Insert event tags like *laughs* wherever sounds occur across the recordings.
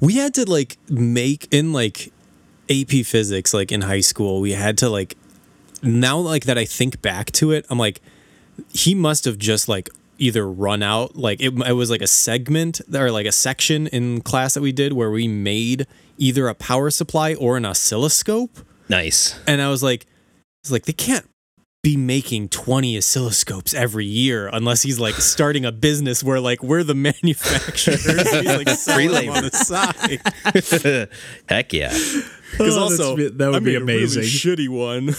we had to like make in like AP physics, like in high school, we had to like now like that I think back to it, I'm like, he must have just like either run out like it, it was like a segment or like a section in class that we did where we made either a power supply or an oscilloscope Nice. and i was like it's like they can't be making 20 oscilloscopes every year unless he's like starting a business where like we're the *laughs* manufacturers he's like selling on the side *laughs* Heck yeah. *laughs* because Oh, also that would I be made a really amazing. shitty one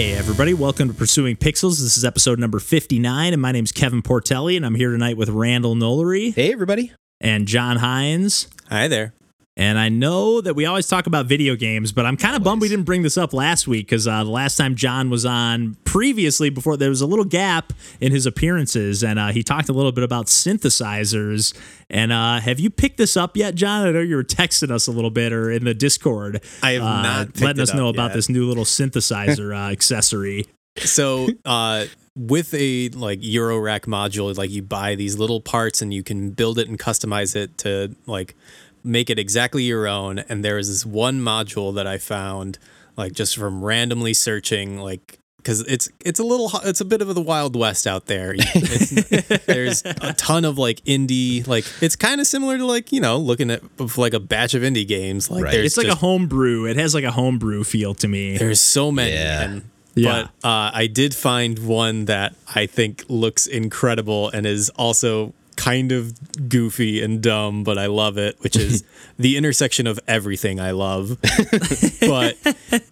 Hey, everybody, welcome to Pursuing Pixels. This is episode number 59, and my name's Kevin Portelli, and I'm here tonight with Randall Nolery Hey, everybody. and John Hines. hi there And I know that we always talk about video games, but I'm kind of bummed we didn't bring this up last week because uh, the last time John was on previously, before there was a little gap in his appearances, and uh, he talked a little bit about synthesizers. And uh, have you picked this up yet, John? I know you were texting us a little bit or in the Discord. I have uh, not letting us know up about this new little *laughs* synthesizer uh, accessory. So, uh, with a like Euro rack module, like you buy these little parts and you can build it and customize it to like make it exactly your own. And there is this one module that I found, like just from randomly searching, like because it's it's a little ho- it's a bit of the wild west out there. *laughs* There's a ton of like indie, like it's kind of similar to like you know looking at like a batch of indie games. Like Right. there's It's like just- a homebrew. It has like a homebrew feel to me. there's so many. Yeah. And, Yeah. But uh, I did find one that I think looks incredible and is also kind of goofy and dumb, but I love it, which is *laughs* the intersection of everything I love. *laughs* but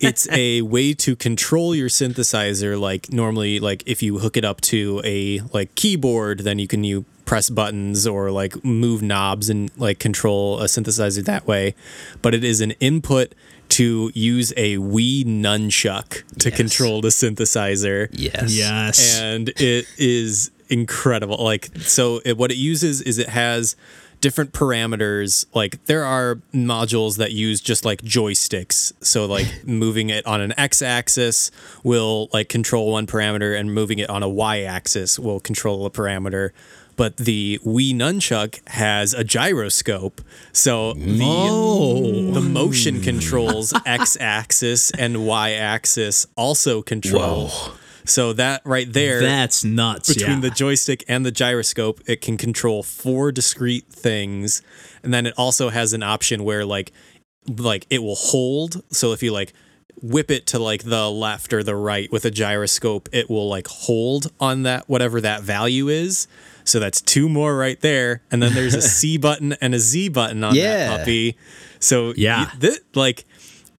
it's a way to control your synthesizer like normally like if you hook it up to a like keyboard then you can you press buttons or like move knobs and like control a synthesizer that way but it is an input to use a Wii nunchuck to Yes. control the synthesizer Yes. yes. and it is incredible. Like so, it, what it uses is it has different parameters. Like there are modules that use just like joysticks. So like *laughs* moving it on an x-axis will like control one parameter, and moving it on a y-axis will control a parameter. But the Wii Nunchuck has a gyroscope, so the the motion controls *laughs* x-axis and y-axis also control. So that right there, That's nuts. between yeah. the joystick and the gyroscope, it can control four discrete things, and then it also has an option where like like it will hold. So if you like whip it to like the left or the right with a gyroscope, it will like hold on that whatever that value is. So that's two more right there, and then there's a C *laughs* button and a Z button on Yeah. that puppy. So Yeah. thi- like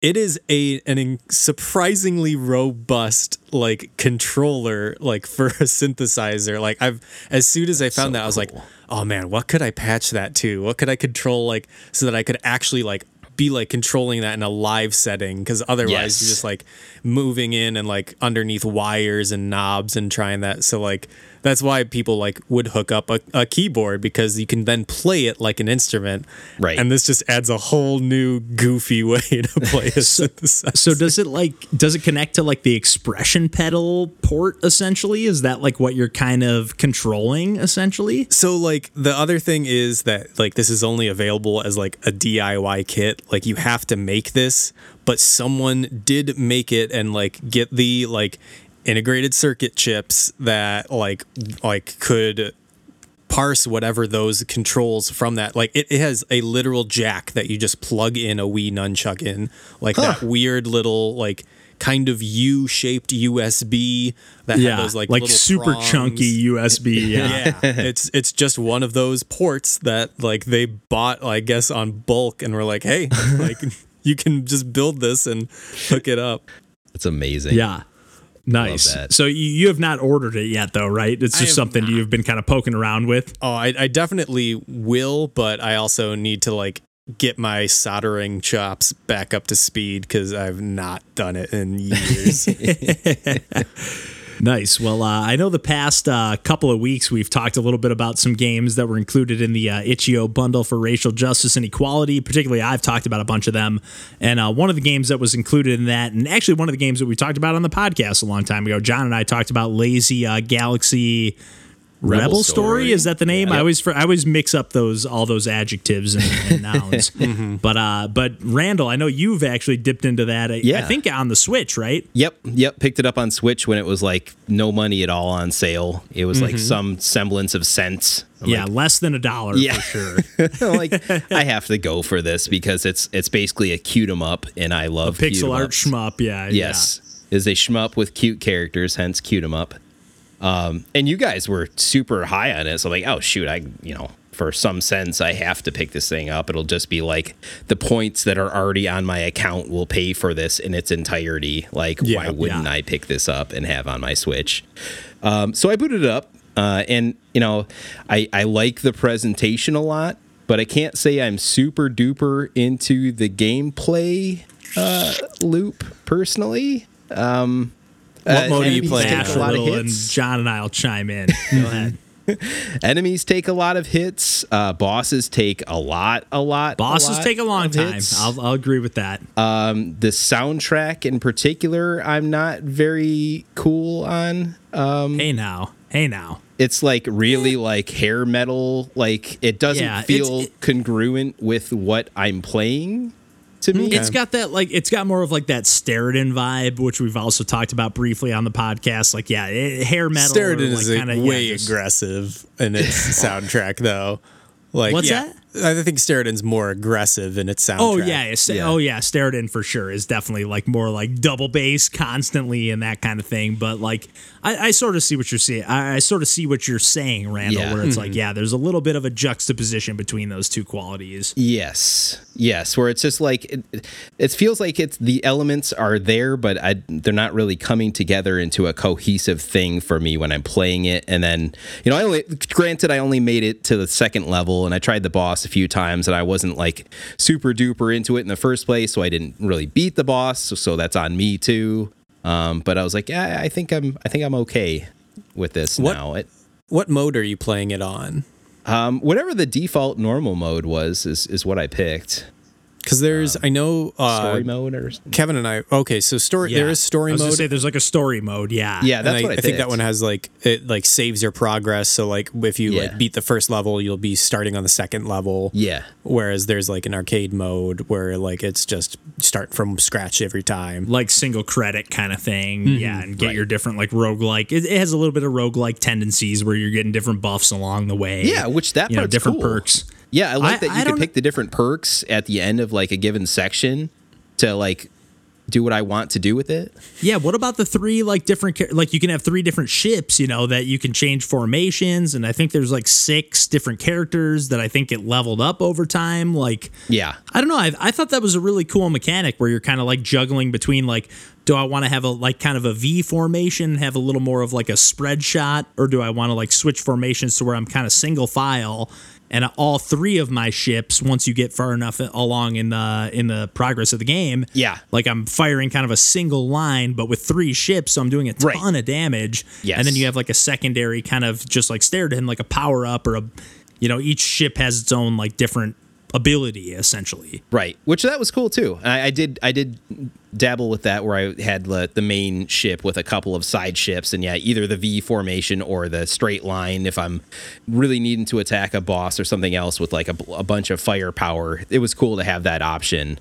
it is a an in- surprisingly robust like controller like *laughs* for a synthesizer. Like i've as soon as i found that i was like oh man what could i patch that to? What could i control like so that i could actually like be like controlling that in a live setting? Because otherwise Yes. you're just like moving in and like underneath wires and knobs and trying that. So like that's why people like would hook up a, a keyboard because you can then play it like an instrument Right. and this just adds a whole new goofy *laughs* way to play a synthesizer So does it like does it connect to like the expression pedal port essentially? Is that like what you're kind of controlling essentially? So like the other thing is that like this is only available as like a DIY kit. Like you have to make this, but someone did make it and like get the like integrated circuit chips that like like could parse whatever those controls from that. Like it, it has a literal jack that you just plug in a Wii nunchuck in, like that weird little like kind of U-shaped USB that had Yeah, those like like little super prongs. chunky USB. *laughs* Yeah. Yeah, *laughs* it's it's just one of those ports that like they bought, I guess, on bulk, and were like, "Hey, *laughs* like you can just build this and hook it up." It's amazing. Yeah. Nice. So you, you have not ordered it yet though, right? It's just something you've been kind of poking around with. Oh, I, I definitely will, but I also need to like get my soldering chops back up to speed because I've not done it in *laughs* years. *laughs* Nice. Well, uh, I know the past uh, couple of weeks we've talked a little bit about some games that were included in the uh, Itch.io bundle for racial justice and equality. Particularly, I've talked about a bunch of them. And uh, one of the games that was included in that, and actually one of the games that we talked about on the podcast a long time ago, John and I talked about Lazy uh, Galaxy. Rebel, Rebel story. Story. is that the name? Yeah. I always I always mix up those all those adjectives and, and *laughs* nouns. But uh, but Randall, I know you've actually dipped into that. I, I think on the Switch, right? Yep, yep. Picked it up on Switch when it was like no money at all on sale. It was like some semblance of cents. I'm yeah, like, less than a dollar Yeah. for sure. *laughs* like I have to go for this because it's it's basically a cute 'em up, and I love Pixel cute 'em art shmup, yeah. Yes, is a shmup with cute characters, hence cute 'em up. Um, and you guys were super high on it, so I'm like, oh shoot, I you know for some sense I have to pick this thing up. It'll just be like the points that are already on my account will pay for this in its entirety. Like, Yeah, why wouldn't yeah. I pick this up and have on my Switch? Um, so I booted it up, uh, and you know, I I like the presentation a lot, but I can't say I'm super duper into the gameplay uh, loop personally. Um, What mode are you playing? take Dash a a lot of little, and hits. John and I'll chime in. *laughs* Go ahead. *laughs* Enemies take a lot of hits. Uh, bosses take a lot, a lot. Bosses lot take a long time. I'll, I'll agree with that. Um, the soundtrack in particular, I'm not very cool on. Um, hey now, hey now. it's like really like hair metal. Like it doesn't Yeah, feel it- congruent with what I'm playing. To me, It's got that like it's got more of like that Steredenn vibe, which we've also talked about briefly on the podcast. Like, yeah, it, hair metal. or, like, is kinda, yeah, way just- aggressive in its *laughs* soundtrack, though. Like, What's yeah, I think Steredenn's more aggressive in its soundtrack. Oh yeah, Yeah. oh yeah, Steredenn for sure is definitely like more like double bass constantly and that kind of thing. But like, I, I sort of see what you're saying. I, I sort of see what you're saying, Randall. Yeah. Where it's mm-hmm. like, yeah, there's a little bit of a juxtaposition between those two qualities. Yes, yes. Where it's just like it, it feels like it's the elements are there, but I, they're not really coming together into a cohesive thing for me when I'm playing it. And then, you know, I only granted I only made it to the second level, and I tried the boss a few times, and I wasn't like super duper into it in the first place, so I didn't really beat the boss. So, so that's on me too. Um, but I was like, yeah, I think I'm, I think I'm okay with this What- now. It, What mode are you playing it on? um, whatever the default normal mode was is is what I picked. Because there's, I know, uh, Um, Story mode or something. Kevin and I. Okay, so story. There is story I was mode. say there's like a story mode. Yeah. Yeah, and that's I, what I, I think that one has like it like saves your progress. So like if you Yeah. like beat the first level, you'll be starting on the second level. Yeah. Whereas there's like an arcade mode where like it's just start from scratch every time. like single credit kind of thing. Yeah, and get Right. your different like roguelike. It, it has a little bit of roguelike tendencies where you're getting different buffs along the way. Yeah, which that you know, different cool. perks. Yeah, I like I- that I you can don't- pick the different perks at the end of like a given section to like do what I want to do with it. Yeah, what about the three like different like you can have three different ships, you know, that you can change formations and I think there's like six different characters that I think get leveled up over time like Yeah. I don't know. I, I thought that was a really cool mechanic where you're kind of like juggling between like, do I want to have a like kind of a V formation, have a little more of like a spread shot, or do I want to like switch formations to where I'm kind of single file? And all three of my ships, once you get far enough along in the in the progress of the game, Yeah. like I'm firing kind of a single line, but with three ships, so I'm doing a ton Right. of damage. Yes. And then you have like a secondary kind of just like stare to him like a power up or a, you know, each ship has its own like different ability essentially. Right. Which that was cool too. I, I did I did dabble with that where I had the, the main ship with a couple of side ships and yeah, either the V formation or the straight line if I'm really needing to attack a boss or something else with like a, a bunch of firepower. It was cool to have that option.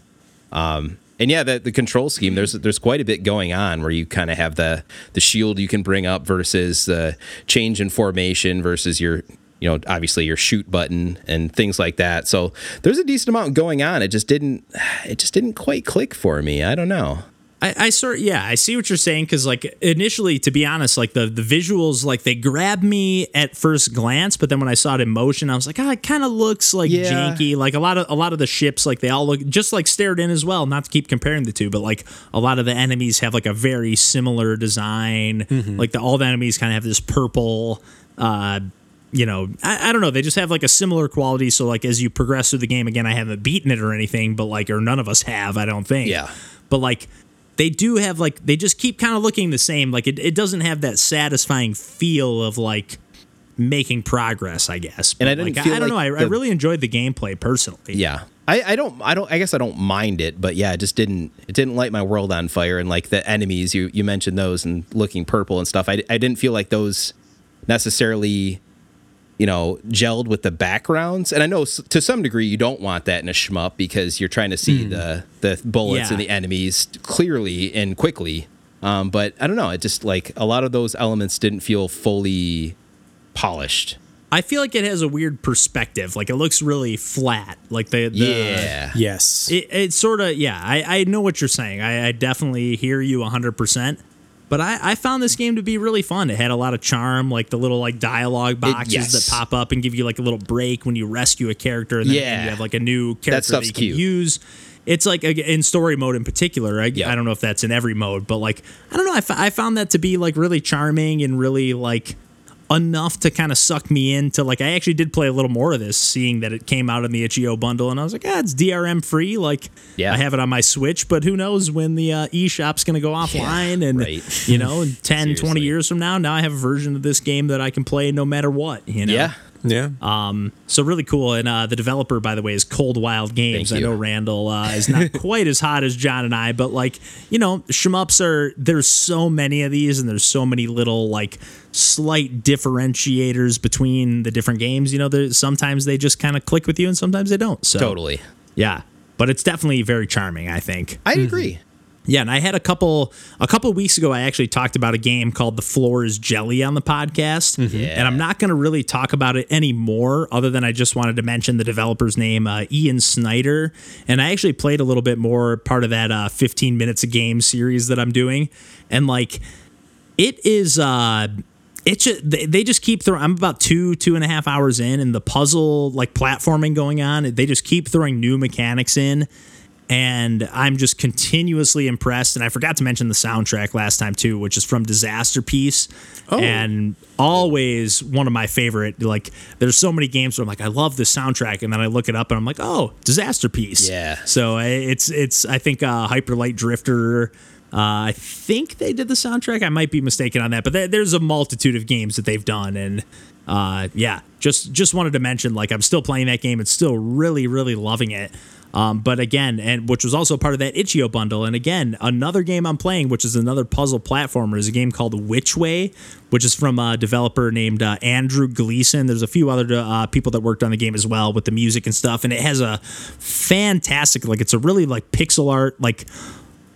Um, and yeah, the, the control scheme there's there's quite a bit going on where you kind of have the the shield you can bring up versus the change in formation versus your you know obviously your shoot button and things like that. So there's a decent amount going on. It just didn't it just didn't quite click for me. I don't know. I, I sort yeah, I see what you're saying because like initially, to be honest, like the the visuals like they grabbed me at first glance, but then when I saw it in motion, I was like, oh, it kind of looks like Yeah. janky. Like a lot of a lot of the ships, like they all look just like Steredenn as well. Not to keep comparing the two, but like a lot of the enemies have like a very similar design. Like the all the enemies kind of have this purple. uh you know, I, I don't know. They just have like a similar quality. So like as you progress through the game, again, I haven't beaten it or anything, but like or none of us have, I don't think. Yeah. But like they do have like they just keep kind of looking the same. Like it, it doesn't have that satisfying feel of like making progress, I guess. And I didn't like, feel I, don't like know. I, I really enjoyed the gameplay personally. Yeah. I, I don't I don't I guess I don't mind it, but yeah, it just didn't it didn't light my world on fire. And like the enemies, you you mentioned those and looking purple and stuff. I, I didn't feel like those necessarily, you know, gelled with the backgrounds. And I know to some degree you don't want that in a shmup because you're trying to see the the bullets and the enemies clearly and quickly. Um, but I don't know. It just like a lot of those elements didn't feel fully polished. I feel like it has a weird perspective. Like it looks really flat. Like the, the Yeah. Yes. It, it's sort of yeah. I, I know what you're saying. I, I definitely hear you 100. percent But I, I found this game to be really fun. It had a lot of charm, like the little like dialogue boxes yes. that pop up and give you like a little break when you rescue a character, and then Yeah. you have like a new character that, stuff's you can cute. use. It's like in story mode in particular. I. I don't know if that's in every mode, but like I don't know. I, f- I found that to be like really charming and really like enough to kind of suck me into like I actually did play a little more of this, seeing that it came out in the itch.io bundle, and I was like, ah, it's DRM free. Like, Yeah. I have it on my Switch, but who knows when the uh, eShop's going to go offline, and right. you know, in 10, 20 years from now, now I have a version of this game that I can play no matter what. You know, Yeah. Yeah. Um, so really cool. And uh, the developer, by the way, is Cold Wild Games. Thank I know Randall uh, is not *laughs* quite as hot as John and I, but like you know, shmups are there's so many of these, and there's so many little like slight differentiators between the different games. You know, there's sometimes they just kind of click with you, and sometimes they don't. So Totally. yeah. But it's definitely very charming, I think. I agree. Yeah, and I had a couple a couple weeks ago. I actually talked about a game called The Floor Is Jelly on the podcast, and I'm not going to really talk about it anymore, other than I just wanted to mention the developer's name, uh, Ian Snyder. And I actually played a little bit more part of that uh, 15 minutes a game series that I'm doing, and like it is. uh it just, they, they just keep throwing. I'm about two two and a half hours in, and the puzzle like platforming going on. They just keep throwing new mechanics in, and I'm just continuously impressed. And I forgot to mention the soundtrack last time too, which is from Disasterpeace, and always one of my favorite. Like, there's so many games where I'm like, I love this soundtrack, and then I look it up and I'm like, oh, Disasterpeace. Yeah. So it's it's I think uh, Hyper Light Drifter. Uh, I think they did the soundtrack. I might be mistaken on that, but there- there's a multitude of games that they've done, and uh, yeah, just just wanted to mention like I'm still playing that game and still really really loving it. Um, but again, and which was also part of that itch.io bundle. And again, another game I'm playing, which is another puzzle platformer, is a game called Witchway, which is from a developer named uh, Andrew Gleason. There's a few other uh, people that worked on the game as well with the music and stuff. And it has a fantastic, like it's a really like pixel art, like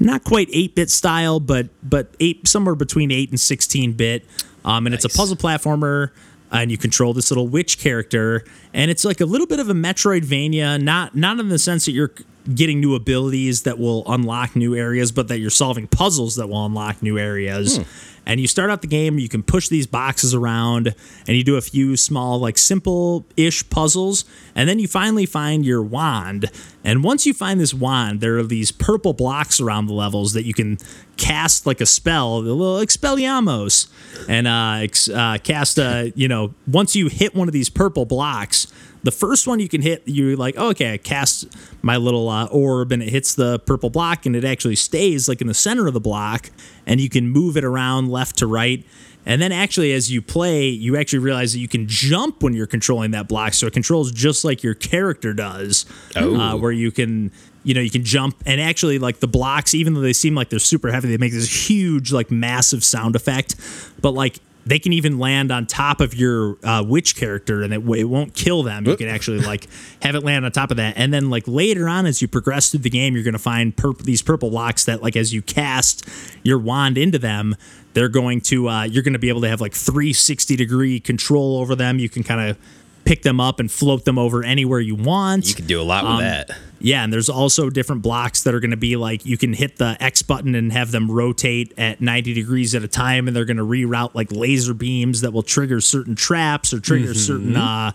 not quite 8-bit style, but but eight somewhere between 8 and 16-bit. Um, and it's a puzzle platformer and you control this little witch character and it's like a little bit of a metroidvania not not in the sense that you're getting new abilities that will unlock new areas but that you're solving puzzles that will unlock new areas hmm. And you start out the game you can push these boxes around and you do a few small like simple-ish puzzles and then you finally find your wand. And once you find this wand there are these purple blocks around the levels that you can cast like a spell the little expelliarmus. And uh, ex- uh cast a you know once you hit one of these purple blocks the first one you can hit you're like oh, okay i cast my little uh, orb and it hits the purple block and it actually stays like in the center of the block and you can move it around left to right. And then actually as you play you actually realize that you can jump when you're controlling that block. So it controls just like your character does Oh. uh, where you can you know you can jump and actually like the blocks even though they seem like they're super heavy they make this huge like massive sound effect. But like they can even land on top of your uh, witch character and it, it won't kill them. You can actually like have it land on top of that. And then like later on as you progress through the game you're going to find purp- these purple blocks that like as you cast your wand into them they're going to uh, you're going to be able to have like 360 degree control over them. You can kind of pick them up and float them over anywhere you want You can do a lot with Um, that. yeah, and there's also different blocks that are going to be like you can hit the X button and have them rotate at 90 degrees at a time, and they're going to reroute like laser beams that will trigger certain traps or trigger certain, uh,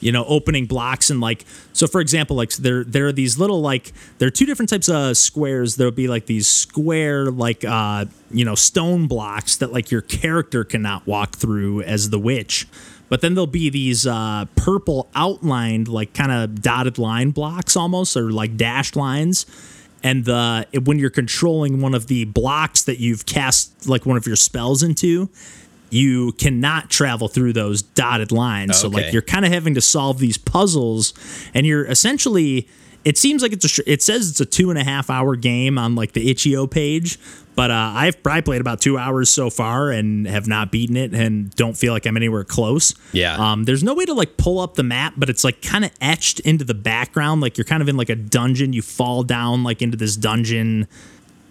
you know, opening blocks. And like, so for example, like there there are these little like there are two different types of squares. There'll be like these square like uh, you know stone blocks that like your character cannot walk through as the witch. But then there'll be these uh, purple outlined, like kind of dotted line blocks almost, or like dashed lines. and the when you're controlling one of the blocks that you've cast like one of your spells into, you cannot travel through those dotted lines. So like you're kind of having to solve these puzzles, and you're essentially. It seems like it's a. It says it's a two and a half hour game on like the itch.io page, but uh, I've probably played about two hours so far and have not beaten it, and don't feel like I'm anywhere close. Yeah. Um, there's no way to like pull up the map, but it's like kind of etched into the background. Like you're kind of in like a dungeon. You fall down like into this dungeon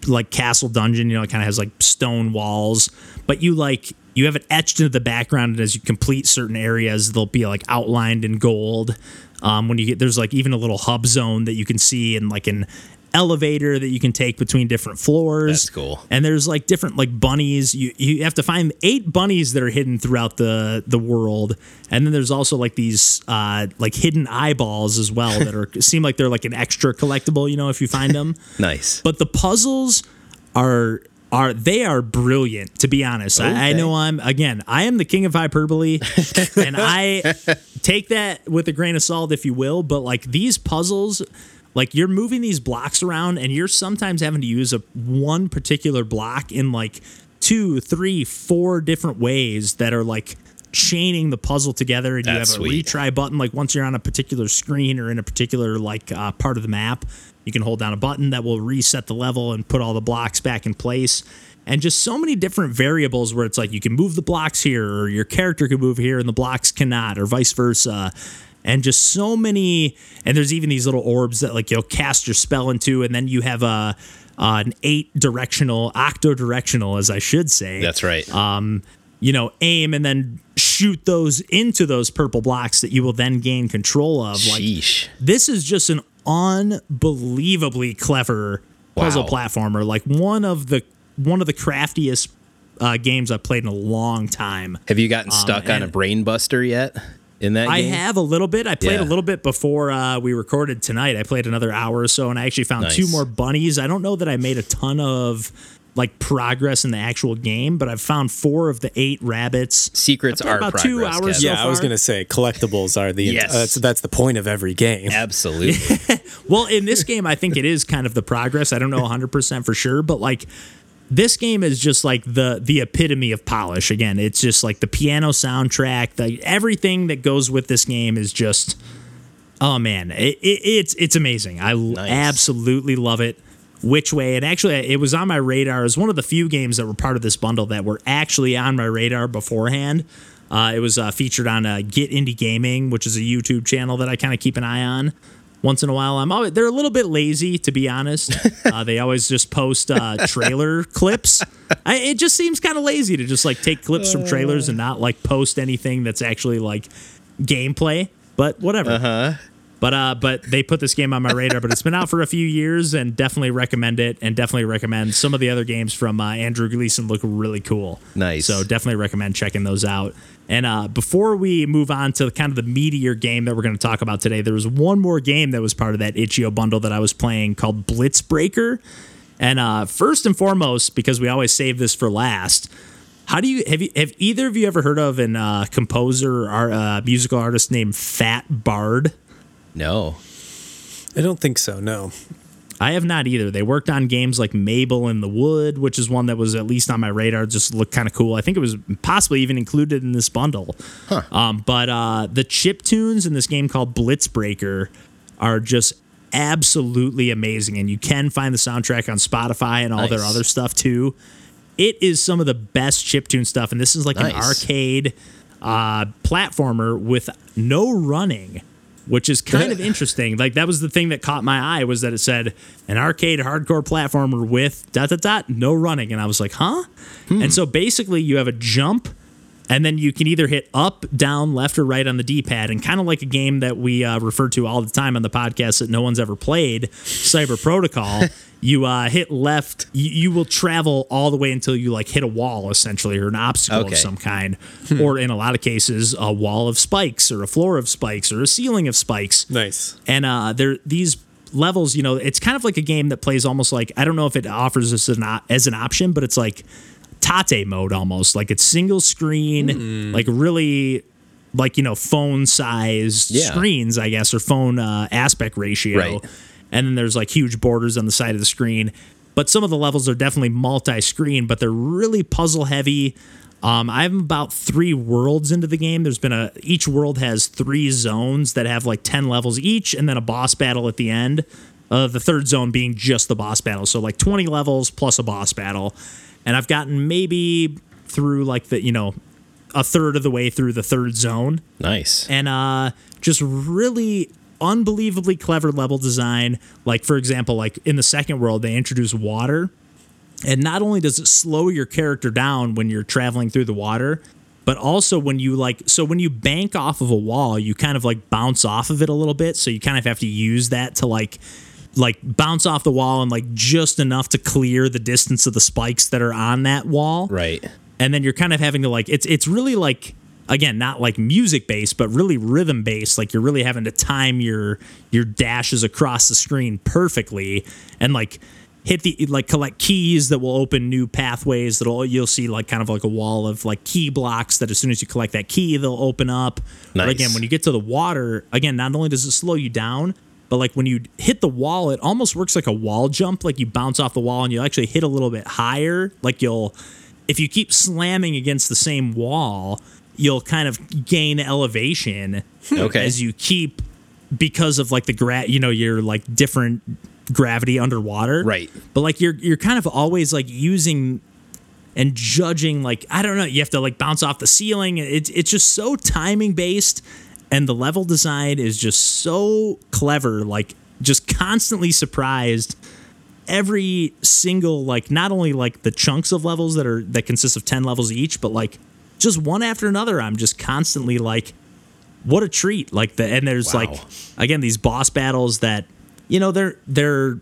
like castle dungeon, you know, it kind of has like stone walls, but you like you have it etched into the background, and as you complete certain areas, they'll be like outlined in gold. Um, when you get there's like even a little hub zone that you can see, and like an elevator that you can take between different floors. That's cool. And there's like different like bunnies. You you have to find eight bunnies that are hidden throughout the the world, and then there's also like these uh, like hidden eyeballs as well that are *laughs* seem like they're like an extra collectible. You know, if you find them. *laughs* Nice. But the puzzles are are they are brilliant to be honest. I, I know I'm again, I am the king of hyperbole *laughs* and I take that with a grain of salt if you will, but like these puzzles like you're moving these blocks around and you're sometimes having to use a one particular block in like two, three, four different ways that are like chaining the puzzle together and you have a sweet. retry button like once you're on a particular screen or in a particular like uh, part of the map you can hold down a button that will reset the level and put all the blocks back in place. And just so many different variables where it's like you can move the blocks here or your character can move here and the blocks cannot or vice versa. And just so many and there's even these little orbs that like you'll cast your spell into and then you have a uh, an eight directional octo directional as i should say. That's right. Um you know, aim and then shoot those into those purple blocks that you will then gain control of. Like Sheesh. this is just an unbelievably clever puzzle Wow. platformer. Like one of the one of the craftiest uh, games I've played in a long time. Have you gotten stuck on a Um, brain buster yet in that I game? have a little bit. I played Yeah. a little bit before uh, we recorded tonight. I played another hour or so, and I actually found two more bunnies. I don't know that I made a ton of like progress in the actual game, but I've found four of the eight rabbits. Secrets are about progress. two hours Kevin. so yeah, I was gonna say collectibles are the Yes. that's uh, that's the point of every game. *laughs* Absolutely. *laughs* Well, in this game, I think it is kind of the progress. I don't know 100% for sure, but like this game is just like the the epitome of polish. Again, it's just like the piano soundtrack, the everything that goes with this game is just oh man, it, it, it's it's amazing. I Nice. absolutely love it. Witchway? And actually, it was on my radar. It was one of the few games that were part of this bundle that were actually on my radar beforehand. Uh, it was uh, featured on uh, Get Indie Gaming, which is a YouTube channel that I kind of keep an eye on once in a while. I'm always, they're a little bit lazy, to be honest. *laughs* Uh, they always just post uh, trailer clips. I, it just seems kind of lazy to just like take clips from trailers and not like post anything that's actually like gameplay. But whatever. Uh-huh. But uh, but they put this game on my radar. But it's been out for a few years, and definitely recommend it. And definitely recommend some of the other games from uh, Andrew Gleason look really cool. Nice. So definitely recommend checking those out. And uh, before we move on to kind of the meatier game that we're going to talk about today, there was one more game that was part of that itch.io bundle that I was playing called Blitzbreaker. And uh, first and foremost, because we always save this for last, how do you have you have either of you ever heard of an uh, composer or uh, musical artist named Fat Bard? No. I don't think so. No. I have not either. They worked on games like Mable in the Wood, which is one that was at least on my radar, just looked kind of cool. I think it was possibly even included in this bundle. Um, but uh, the chip tunes in this game called Blitzbreaker are just absolutely amazing. And you can find the soundtrack on Spotify and all their other stuff too. It is some of the best chiptune stuff. And this is like an arcade uh, platformer with no running which is kind of interesting. Like that was the thing that caught my eye was that it said an arcade hardcore platformer with dot dot dot no running, and I was like, huh? Hmm. And so basically, you have a jump. And then you can either hit up, down, left, or right on the D pad. And kind of like a game that we uh, refer to all the time on the podcast that no one's ever played, Cyber Protocol. *laughs* you uh, hit left, you, you will travel all the way until you like hit a wall, essentially, or an obstacle Okay. of some kind. Or in a lot of cases, a wall of spikes, or a floor of spikes, or a ceiling of spikes. Nice. And uh, there these levels, you know, it's kind of like a game that plays almost like I don't know if it offers this as an, op- as an option, but it's like Tate mode almost. Like it's single screen, like really like you know phone sized Yeah. screens, I guess, or phone uh, aspect ratio. Right. and then there's like huge borders on the side of the screen. But some of the levels are definitely multi-screen, but they're really puzzle heavy. Um, I'm about three worlds into the game. There's been a each world has three zones that have like ten levels each, and then a boss battle at the end. Uh, the third zone being just the boss battle, so like 20 levels plus a boss battle. And I've gotten maybe through like the you know a third of the way through the third zone. Nice. and uh just really unbelievably clever level design. Like for example like in the second world they introduce water. And not only does it slow your character down when you're traveling through the water but also when you like so when you bank off of a wall you kind of like bounce off of it a little bit. So you kind of have to use that to like like bounce off the wall and like just enough to clear the distance of the spikes that are on that wall right. and then you're kind of having to like it's it's really like again not like music based but really rhythm based like you're really having to time your your dashes across the screen perfectly and like hit the like collect keys that will open new pathways that'll you'll see like kind of like a wall of like key blocks that as soon as you collect that key they'll open up but Nice. again when you get to the water again not only does it slow you down but like when you hit the wall it almost works like a wall jump. Like you bounce off the wall and you actually hit a little bit higher. Like you'll if you keep slamming against the same wall you'll kind of gain elevation hmm. Okay. as you keep because of like the gra you know your like different gravity underwater. Right. but like you're you're kind of always like using and judging like I don't know you have to like bounce off the ceiling. It's it's just so timing based and the level design is just so clever like just constantly surprised every single like not only like the chunks of levels that are that consist of 10 levels each but like just one after another I'm just constantly like what a treat like the and there's Wow. like again these boss battles that you know they're they're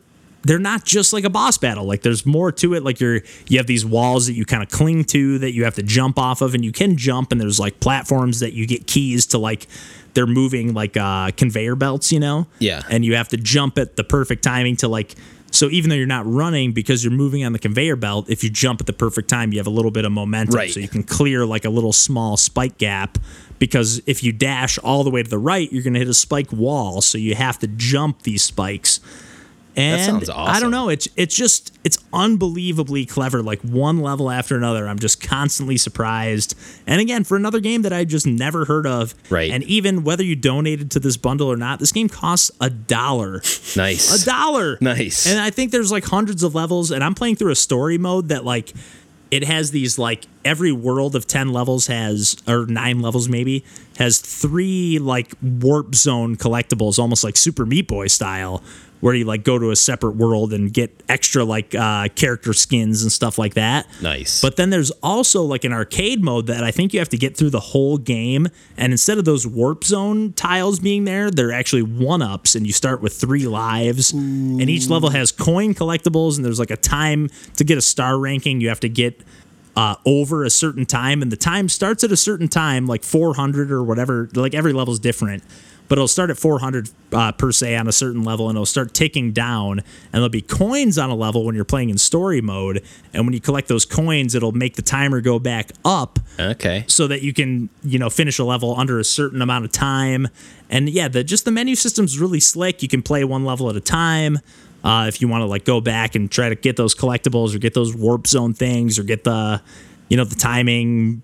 they're not just like a boss battle. Like there's more to it. Like you're you have these walls that you kind of cling to that you have to jump off of and you can jump and there's like platforms that you get keys to like they're moving like uh conveyor belts you know? Yeah. and you have to jump at the perfect timing to like so even though you're not running because you're moving on the conveyor belt if you jump at the perfect time you have a little bit of momentum. Right. so you can clear like a little small spike gap because if you dash all the way to the right you're going to hit a spike wall. So you have to jump these spikes and sounds awesome. I don't know. It's it's just it's unbelievably clever. Like one level after another, I'm just constantly surprised. And again, for another game that I just never heard of, Right. And even whether you donated to this bundle or not, this game costs a dollar. Nice. A dollar. Nice. And I think there's like hundreds of levels, and I'm playing through a story mode that like it has these like every world of 10 levels has or 9 levels maybe has three like warp zone collectibles almost like super meat boy style where you like go to a separate world and get extra like uh, character skins and stuff like that Nice. but then there's also like an arcade mode that I think you have to get through the whole game. And instead of those warp zone tiles being there, they're actually one ups, and you start with three lives. And each level has coin collectibles, and there's like a time to get a star ranking. You have to get uh, over a certain time, and the time starts at a certain time, like 400 or whatever. Like every level is different, but it'll start at 400 uh, per se on a certain level, and it'll start ticking down. And there'll be coins on a level when you're playing in story mode, and when you collect those coins, it'll make the timer go back up okay. so that you can you know finish a level under a certain amount of time and yeah the just the menu system's really slick you can play one level at a time uh, if you want to like go back and try to get those collectibles or get those warp zone things or get the you know the timing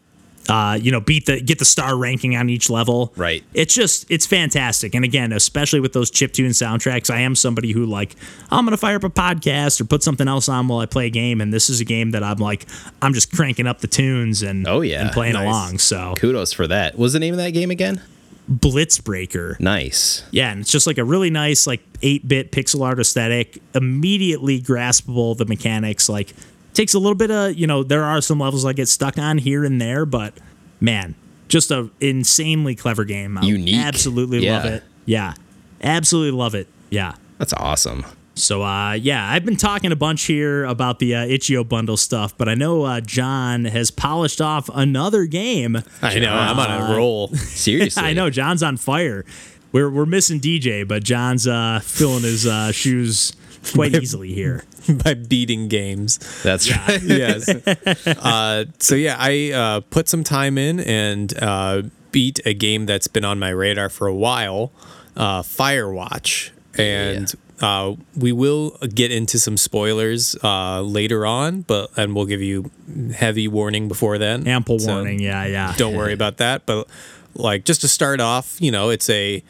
uh, you know beat the get the star ranking on each level Right. it's just it's fantastic and again especially with those chiptune soundtracks i am somebody who like i'm gonna fire up a podcast or put something else on while i play a game and this is a game that i'm like i'm just cranking up the tunes and Oh, yeah. and playing Nice. along so Kudos for that. What was the name of that game again? blitzbreaker Nice. yeah and it's just like a really nice like 8-bit pixel art aesthetic immediately graspable the mechanics like takes a little bit of you know there are some levels i get stuck on here and there but man just a insanely clever game I Unique. absolutely love it yeah absolutely love it yeah That's awesome. so uh, yeah, I've been talking a bunch here about the uh, Itch.io bundle stuff, but I know uh, John has polished off another game. I know. I'm on a roll *laughs* Seriously. I know John's on fire. We're we're missing DJ, but John's uh, filling his uh, shoes quite *laughs* easily here. *laughs* by beating games. That's right. *laughs* yes. *laughs* Uh, so yeah, I uh, put some time in and uh, beat a game that's been on my radar for a while, uh, Firewatch, and uh, we will get into some spoilers uh, later on, but and we'll give you heavy warning before then. Ample So warning. Yeah, yeah. Don't worry about that. But like, just to start off, you know, it's a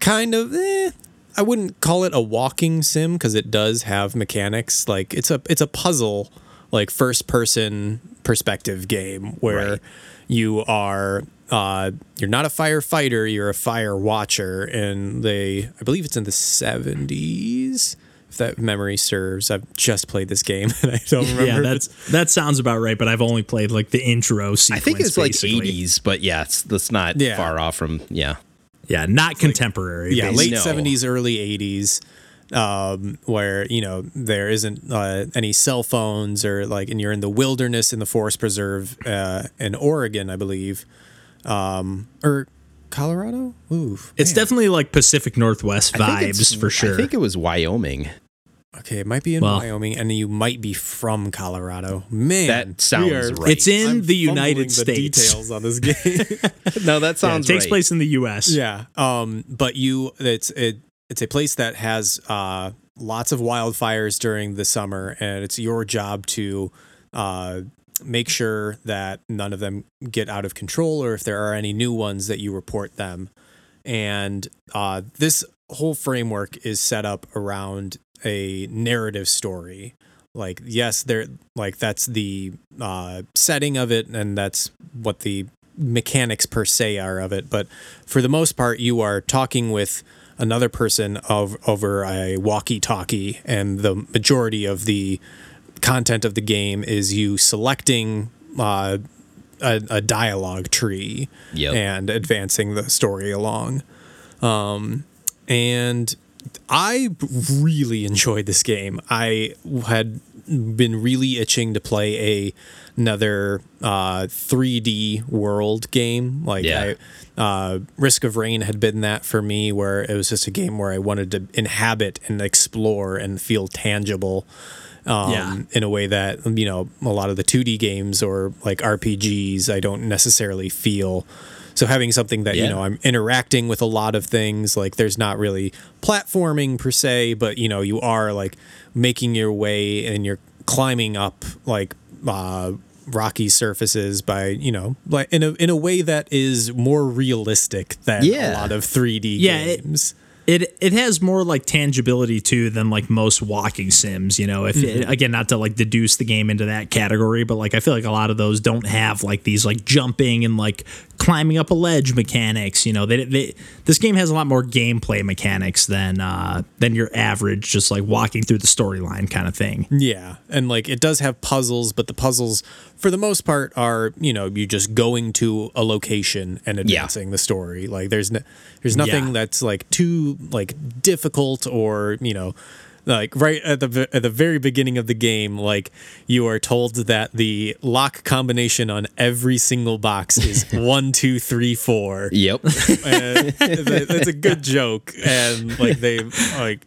kind of. Eh, I wouldn't call it a walking sim because it does have mechanics. Like it's a it's a puzzle, like first person perspective game where Right. you are uh, you're not a firefighter, you're a fire watcher, and they I believe it's in the seventies. If that memory serves, I've just played this game *laughs* and I don't remember. Yeah, that's that sounds about right. But I've only played like the intro I think it's like basically. 80s, but yeah, it's that's not Yeah. far off from yeah. Yeah, not contemporary. yeah, basically. late No. seventies, early eighties, um, where you know there isn't uh, any cell phones or like, and you're in the wilderness in the forest preserve uh, in Oregon, I believe, um, or Colorado. Ooh, It's man. definitely like Pacific Northwest I think it's- vibes for sure. I think it was Wyoming. Okay. It might be in Well- Wyoming, and you might be from Colorado. Man, That sounds we are- right. it's in I'm the United fumbling the States. Details on this *laughs* game. No, that sounds. Yeah, it takes right. place in the U.S. Yeah. Um, but you, it's it, it's a place that has uh, lots of wildfires during the summer, and it's your job to uh, make sure that none of them get out of control, or if there are any new ones, that you report them. And uh, this whole framework is set up around a narrative story. Like, yes, there, like that's the uh, setting of it, and that's what the mechanics per se are of it. But for the most part, you are talking with another person of over a walkie-talkie, and the majority of the content of the game is you selecting uh, a, a dialogue tree Yep. and advancing the story along. Um, and I really enjoyed this game. I had been really itching to play a another uh, 3D world game. Like Yeah. I, uh, Risk of Rain had been that for me, where it was just a game where I wanted to inhabit and explore and feel tangible. Um, Yeah. in a way that you know a lot of the 2D games or like RPGs I don't necessarily feel. So having something that you know I'm interacting with a lot of things like there's not really platforming per se, but you know you are like making your way and you're climbing up like uh, rocky surfaces by you know like in a in a way that is more realistic than Yeah. a lot of 3D Yeah, games. It it it has more like tangibility too than like most walking sims. You know, if Mm-hmm. again not to like deduce the game into that category, but like I feel like a lot of those don't have like these like jumping and like climbing up a ledge mechanics. You know, they, they this game has a lot more gameplay mechanics than uh than your average just like walking through the storyline kind of thing. Yeah, and like it does have puzzles, but the puzzles, for the most part, are you know you just going to a location and advancing the story. Like there's no, there's nothing Yeah. that's like too like difficult or you know like right at the at the very beginning of the game, like you are told that the lock combination on every single box is *laughs* one, two, three, four Yep. it's a good joke and like they like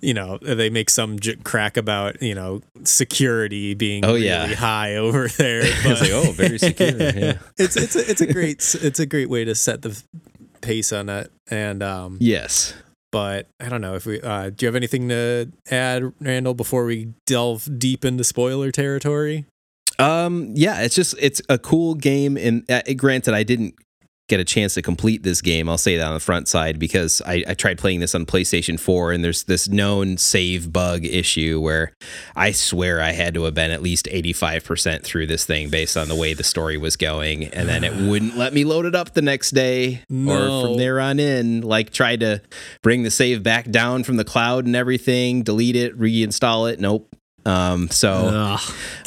you know they make some j- crack about you know security being Oh, really yeah. high over *laughs* there I was like, oh, very secure. *laughs* Yeah. it's it's a, it's a great it's a great way to set the pace on it and um Yes. but i don't know if we uh do you have anything to add randall before we delve deep into spoiler territory Um, yeah, it's just it's a cool game, and uh, granted, I didn't get a chance to complete this game. I'll say that on the front side because I, I tried playing this on PlayStation 4, and there's this known save bug issue where I swear I had to have been at least 85% through this thing based on the way the story was going, and then it *sighs* wouldn't let me load it up the next day or No. from there on in. Like tried to bring the save back down from the cloud and everything, delete it, reinstall it. Nope. Um, so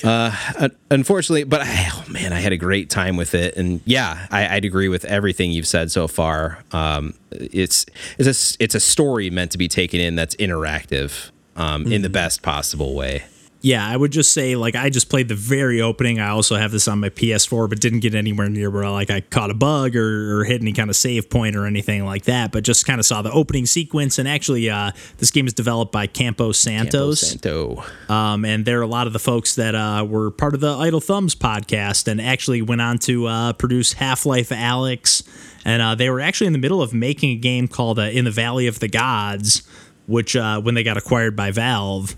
uh, unfortunately, but I, oh man, I had a great time with it, and yeah, I, I'd agree with everything you've said so far. Um, it's it's a it's a story meant to be taken in that's interactive um, in the best possible way. Yeah, I would just say like I just played the very opening. I also have this on my PS4, but didn't get anywhere near where like I caught a bug or, or hit any kind of save point or anything like that. But just kind of saw the opening sequence. And actually, uh, this game is developed by Campo Santos, Santo. um, and they're a lot of the folks that uh, were part of the Idle Thumbs podcast, and actually went on to uh, produce Half Life Alyx. And uh, they were actually in the middle of making a game called uh, In the Valley of the Gods which uh, when they got acquired by Valve.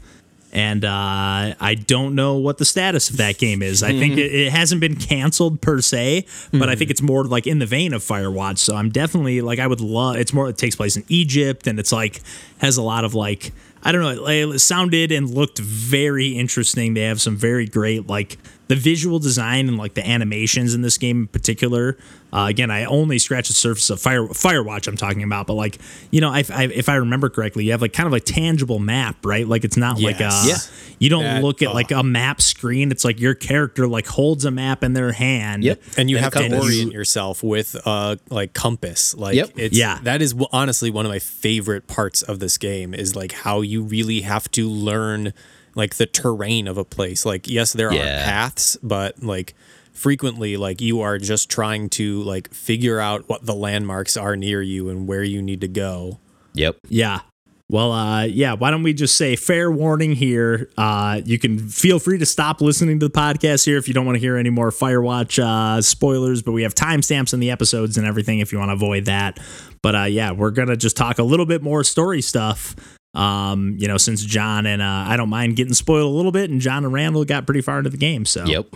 And uh, I don't know what the status of that game is. I think it, it hasn't been canceled per se, but I think it's more like in the vein of Firewatch. So I'm definitely like I would love. It's more. It takes place in Egypt, and it's like has a lot of like I don't know. It, it sounded and looked very interesting. They have some very great like the visual design and like the animations in this game in particular. Uh, again, I only scratched the surface of Fire Firewatch. I'm talking about, but like you know, I, I, if I remember correctly, you have like kind of a tangible map, right? Like it's not like a Yeah. you don't That- look at oh. like a map screen. It's like your character like holds a map in their hand. Yep. and you And have to compass. orient yourself with uh like compass like Yep. it's Yeah. that is w- honestly one of my favorite parts of this game is like how you really have to learn like the terrain of a place like yes there are paths but like frequently like you are just trying to like figure out what the landmarks are near you and where you need to go Yep. Yeah. Well, uh, yeah. Why don't we just say fair warning here? Uh, you can feel free to stop listening to the podcast here if you don't want to hear any more Firewatch uh, spoilers. But we have timestamps in the episodes and everything if you want to avoid that. But uh, yeah, we're gonna just talk a little bit more story stuff. Um, you know, since John and uh, I don't mind getting spoiled a little bit, and John and Randall got pretty far into the game. So Yep.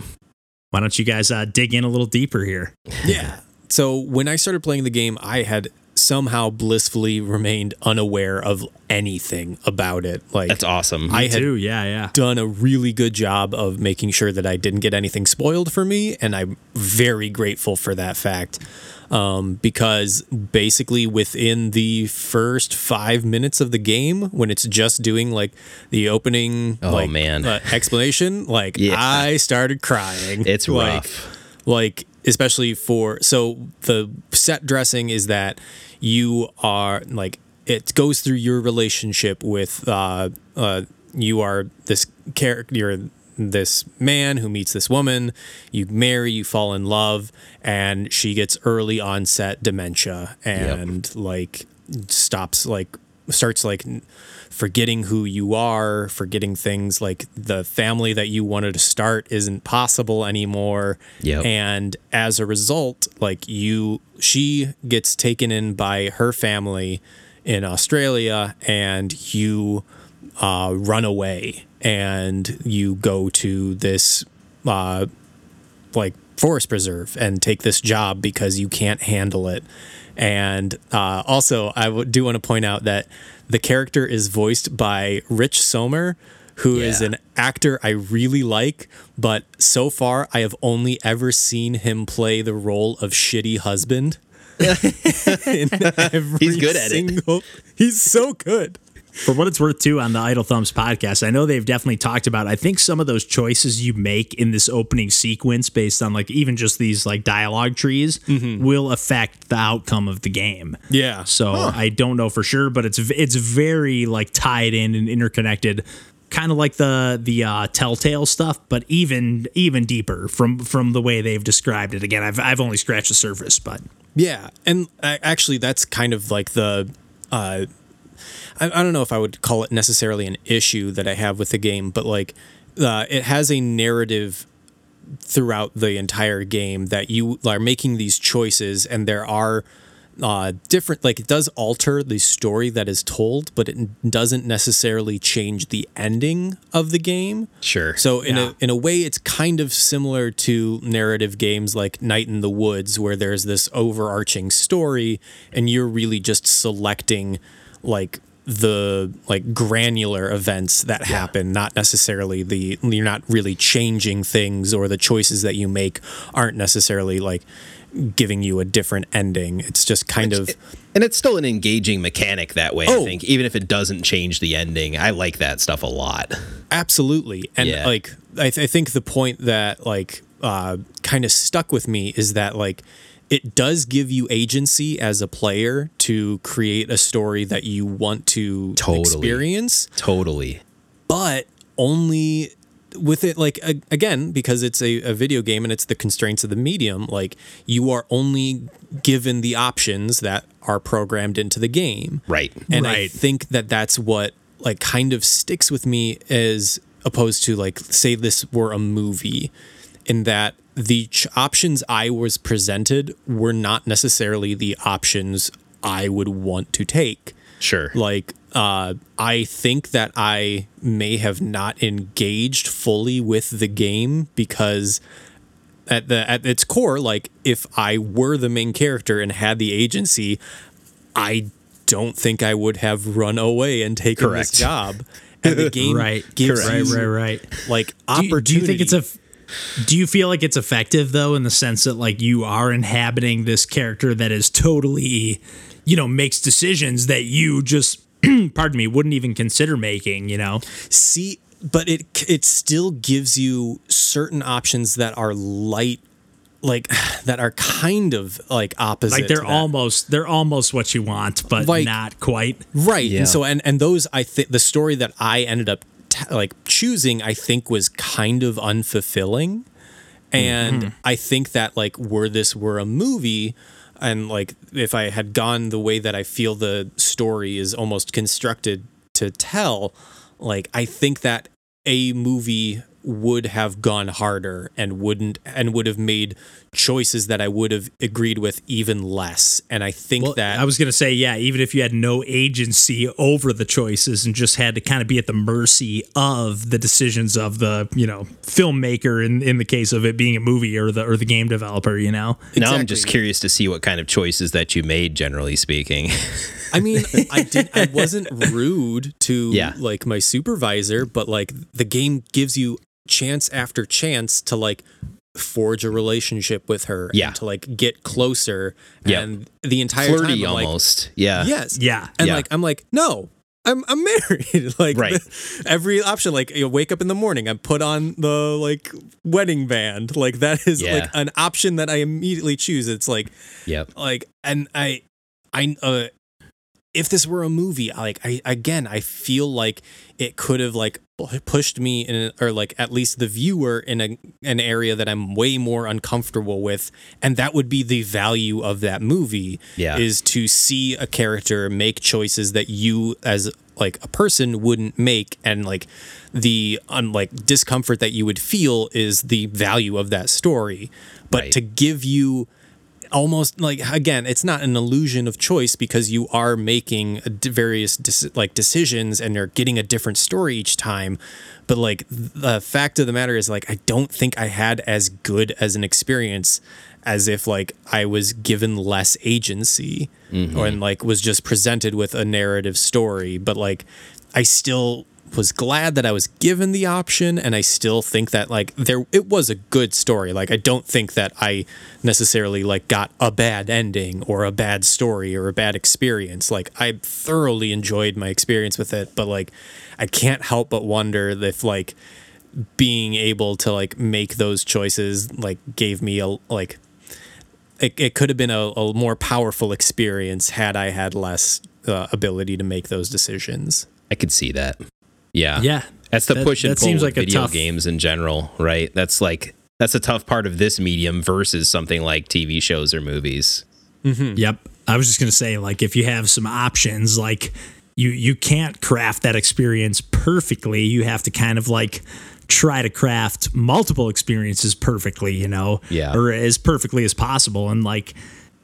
why don't you guys uh, dig in a little deeper here? Yeah. So when I started playing the game, I had somehow blissfully remained unaware of anything about it. Like That's awesome. I had Too, yeah, yeah. done a really good job of making sure that I didn't get anything spoiled for me, and I'm very grateful for that fact. Um, because basically within the first five minutes of the game, when it's just doing like the opening, Oh, like, man. uh, explanation, like *laughs* Yeah. I started crying. It's like, rough. like especially for so the set dressing is that you are like it goes through your relationship with uh uh you are this character you're this man who meets this woman you marry you fall in love and she gets early onset dementia and like stops like starts like forgetting who you are, forgetting things like the family that you wanted to start isn't possible anymore. Yep. And as a result, like you, she gets taken in by her family in Australia and you uh, run away and you go to this uh, like forest preserve and take this job because you can't handle it. And uh, also, I w- do want to point out that the character is voiced by Rich Sommer, who is Yeah. an actor I really like, but so far I have only ever seen him play the role of shitty husband. *laughs* *laughs* He's good at it. He's so good. For what it's worth, too, on the Idle Thumbs podcast, I know they've definitely talked about. I think some of those choices you make in this opening sequence, based on like even just these like dialogue trees, will affect the outcome of the game. Yeah. So I don't know for sure, but it's it's very like tied in and interconnected, kind of like the the uh, Telltale stuff, but even even deeper from from the way they've described it. Again, I've I've only scratched the surface, but Yeah, and uh, actually, that's kind of like the. Uh, I, I don't know if I would call it necessarily an issue that I have with the game, but like uh, it has a narrative throughout the entire game that you are making these choices, and there are uh, different. Like it does alter the story that is told, but it doesn't necessarily change the ending of the game. Sure. So in Yeah. a in a way, it's kind of similar to narrative games like Night in the Woods, where there's this overarching story, and you're really just selecting like the like granular events that happen, not necessarily the you're not really changing things, or the choices that you make aren't necessarily like giving you a different ending. It's just kind of and it's still an engaging mechanic that way, I Oh. think, even if it doesn't change the ending. I like that stuff a lot. Absolutely. And Yeah. like I, th- I think the point that like uh kind of stuck with me is that like it does give you agency as a player to create a story that you want to Totally. experience, Totally. but only with it like a- again because it's a, a video game and it's the constraints of the medium like you are only given the options that are programmed into the game Right. and I think that that's what like kind of sticks with me as opposed to like say this were a movie in that the ch- options I was presented were not necessarily the options I would want to take Sure. like uh, I think that I may have not engaged fully with the game because at the at its core, like if I were the main character and had the agency, I don't think I would have run away and taken Correct. this job. And the *laughs* game Right. gives Right, you right, right. like Do you, opportunity. do you think it's a? Do you feel like it's effective though, in the sense that like you are inhabiting this character that is totally, you know, makes decisions that you just, *clears throat* pardon me, wouldn't even consider making. You know, See, but it it still gives you certain options that are light, like *sighs* that are kind of like opposite. like they're almost they're almost what you want, but Like- not quite. right. Yeah. And so and and those I think the story that I ended up t- like choosing I think was kind of unfulfilling, and Mm-hmm. I think that like were this were a movie. And like, if I had gone the way that I feel the story is almost constructed to tell, like I think that a movie would have gone harder and wouldn't and would have made choices that I would have agreed with even less. And I think Well, that I was gonna say, yeah, even if you had no agency over the choices and just had to kind of be at the mercy of the decisions of the, you know, filmmaker in, in the case of it being a movie or the or the game developer, you know. Now I'm just curious to see what kind of choices that you made, generally speaking. *laughs* I mean, I did. I wasn't rude to Yeah. like my supervisor, but like the game gives you chance after chance to like forge a relationship with her. Yeah. And to like get closer. Yeah. And the entire Flirty time, I'm like, almost. yeah. yes. Yeah. And Yeah. like I'm like, no. I'm I'm *laughs* married. *laughs* like Right. *laughs* every option, like you wake up in the morning, I put on the like wedding band. Like that is Yeah. like an option that I immediately choose. It's like Yep. like and i i uh if this were a movie like i again i feel like it could have like pushed me in or like at least the viewer in a, an area that i'm way more uncomfortable with and that would be the value of that movie Yeah. is to see a character make choices that you as like a person wouldn't make and like the unlike discomfort that you would feel is the value of that story but Right. to give you almost like again it's not an illusion of choice because you are making a d- various like decisions and you're getting a different story each time. But like the fact of the matter is like i don't think i had as good as an experience as if like i was given less agency mm-hmm. or and like was just presented with a narrative story. But like i still was glad that I was given the option and I still think that like there it was a good story. Like I don't think that I necessarily like got a bad ending or a bad story or a bad experience. Like I thoroughly enjoyed my experience with it, but like I can't help but wonder if like being able to like make those choices like gave me a like it, it could have been a, a more powerful experience had I had less uh, ability to make those decisions. I could see that. Yeah. Yeah. That's the That- push and that pull seems with like a video tough- games in general, right? That's like that's a tough part of this medium versus something like TV shows or movies. Mm-hmm. Yep. I was just gonna say, like, if you have some options, like you you can't craft that experience perfectly. You have to kind of like try to craft multiple experiences perfectly, you know, Yeah. or as perfectly as possible. And like,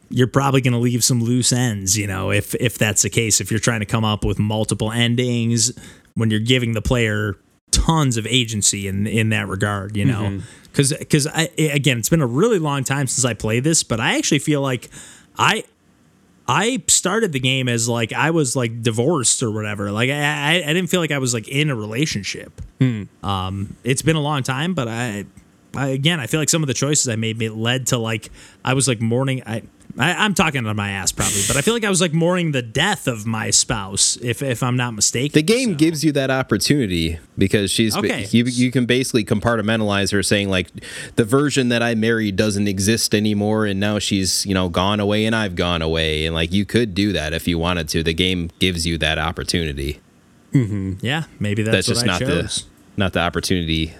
you're probably gonna leave some loose ends, you know, if if that's the case. If you're trying to come up with multiple endings when you're giving the player tons of agency in in that regard, you know, because because I again, it's been a really long time since I played this, but I actually feel like I I started the game as like I was like divorced or whatever. Like I, I, I didn't feel like I was like in a relationship. Um, it's been a long time, but I, I again I feel like some of the choices I made led to like I was like mourning. I, I I'm talking on my ass probably, but I feel like I was like mourning the death of my spouse, if if I'm not mistaken. The game gives you that opportunity because she's Okay. you you can basically compartmentalize her saying like the version that I married doesn't exist anymore and now she's, you know, gone away and I've gone away and like you could do that if you wanted to. The game gives you that opportunity. Mm-hmm. yeah, maybe that's, That's, just not chose. the not the opportunity.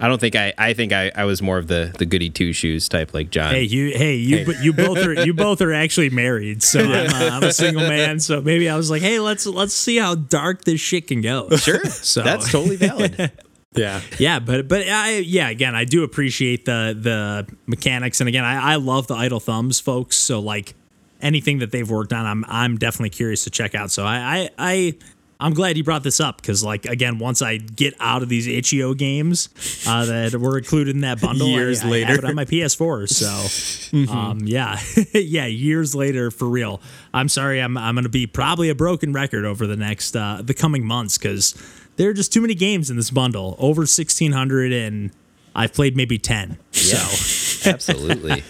I don't think I I think I, I was more of the the goody two shoes type like John. Hey, you, hey, you, you both are you both are actually married, so I'm, uh, I'm a single man. So maybe I was like, hey, let's let's see how dark this shit can go. Sure. *laughs* So That's totally valid. *laughs* Yeah. yeah, but but I yeah again I do appreciate the the mechanics, and again I, I love the idle thumbs folks. So like anything that they've worked on, I'm I'm definitely curious to check out. So I I, I I'm glad you brought this up because, like, again, once I get out of these itch.io games uh, that were included in that bundle, Years I, I later. have it on my PS4. So, um, yeah, *laughs* yeah, years later for real. I'm sorry, I'm I'm gonna be probably a broken record over the next uh, the coming months because there are just too many games in this bundle. Over 1,600, and I've played maybe 10. So. *laughs* Absolutely.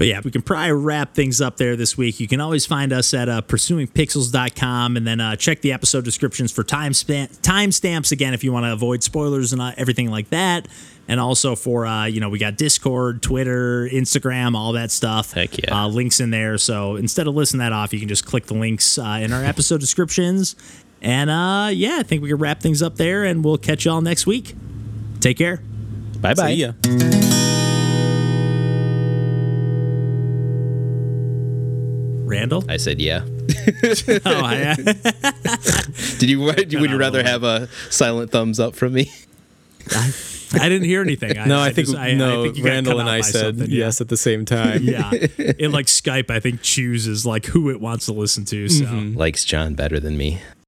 But yeah, we can probably wrap things up there this week. You can always find us at uh, pursuingpixels.com and then uh, check the episode descriptions for time timestamps again if you want to avoid spoilers and uh, everything like that. And also for, uh, you know, we got Discord, Twitter, Instagram, all that stuff. Heck yeah. Uh, links in there. So instead of listing that off, you can just click the links uh, in our episode descriptions. And uh, yeah, I think we can wrap things up there and we'll catch y'all next week. Take care. bye bye. Randall? I said yeah. *laughs* oh, I, *laughs* Did you? *laughs* Would you rather have a silent thumbs up from me? I didn't hear anything. I, No, I, think just- I- I no. think Randall and I said something. yes at the same time. Yeah, in like Skype, I think chooses like who it wants to listen to. So mm-hmm. Likes John better than me.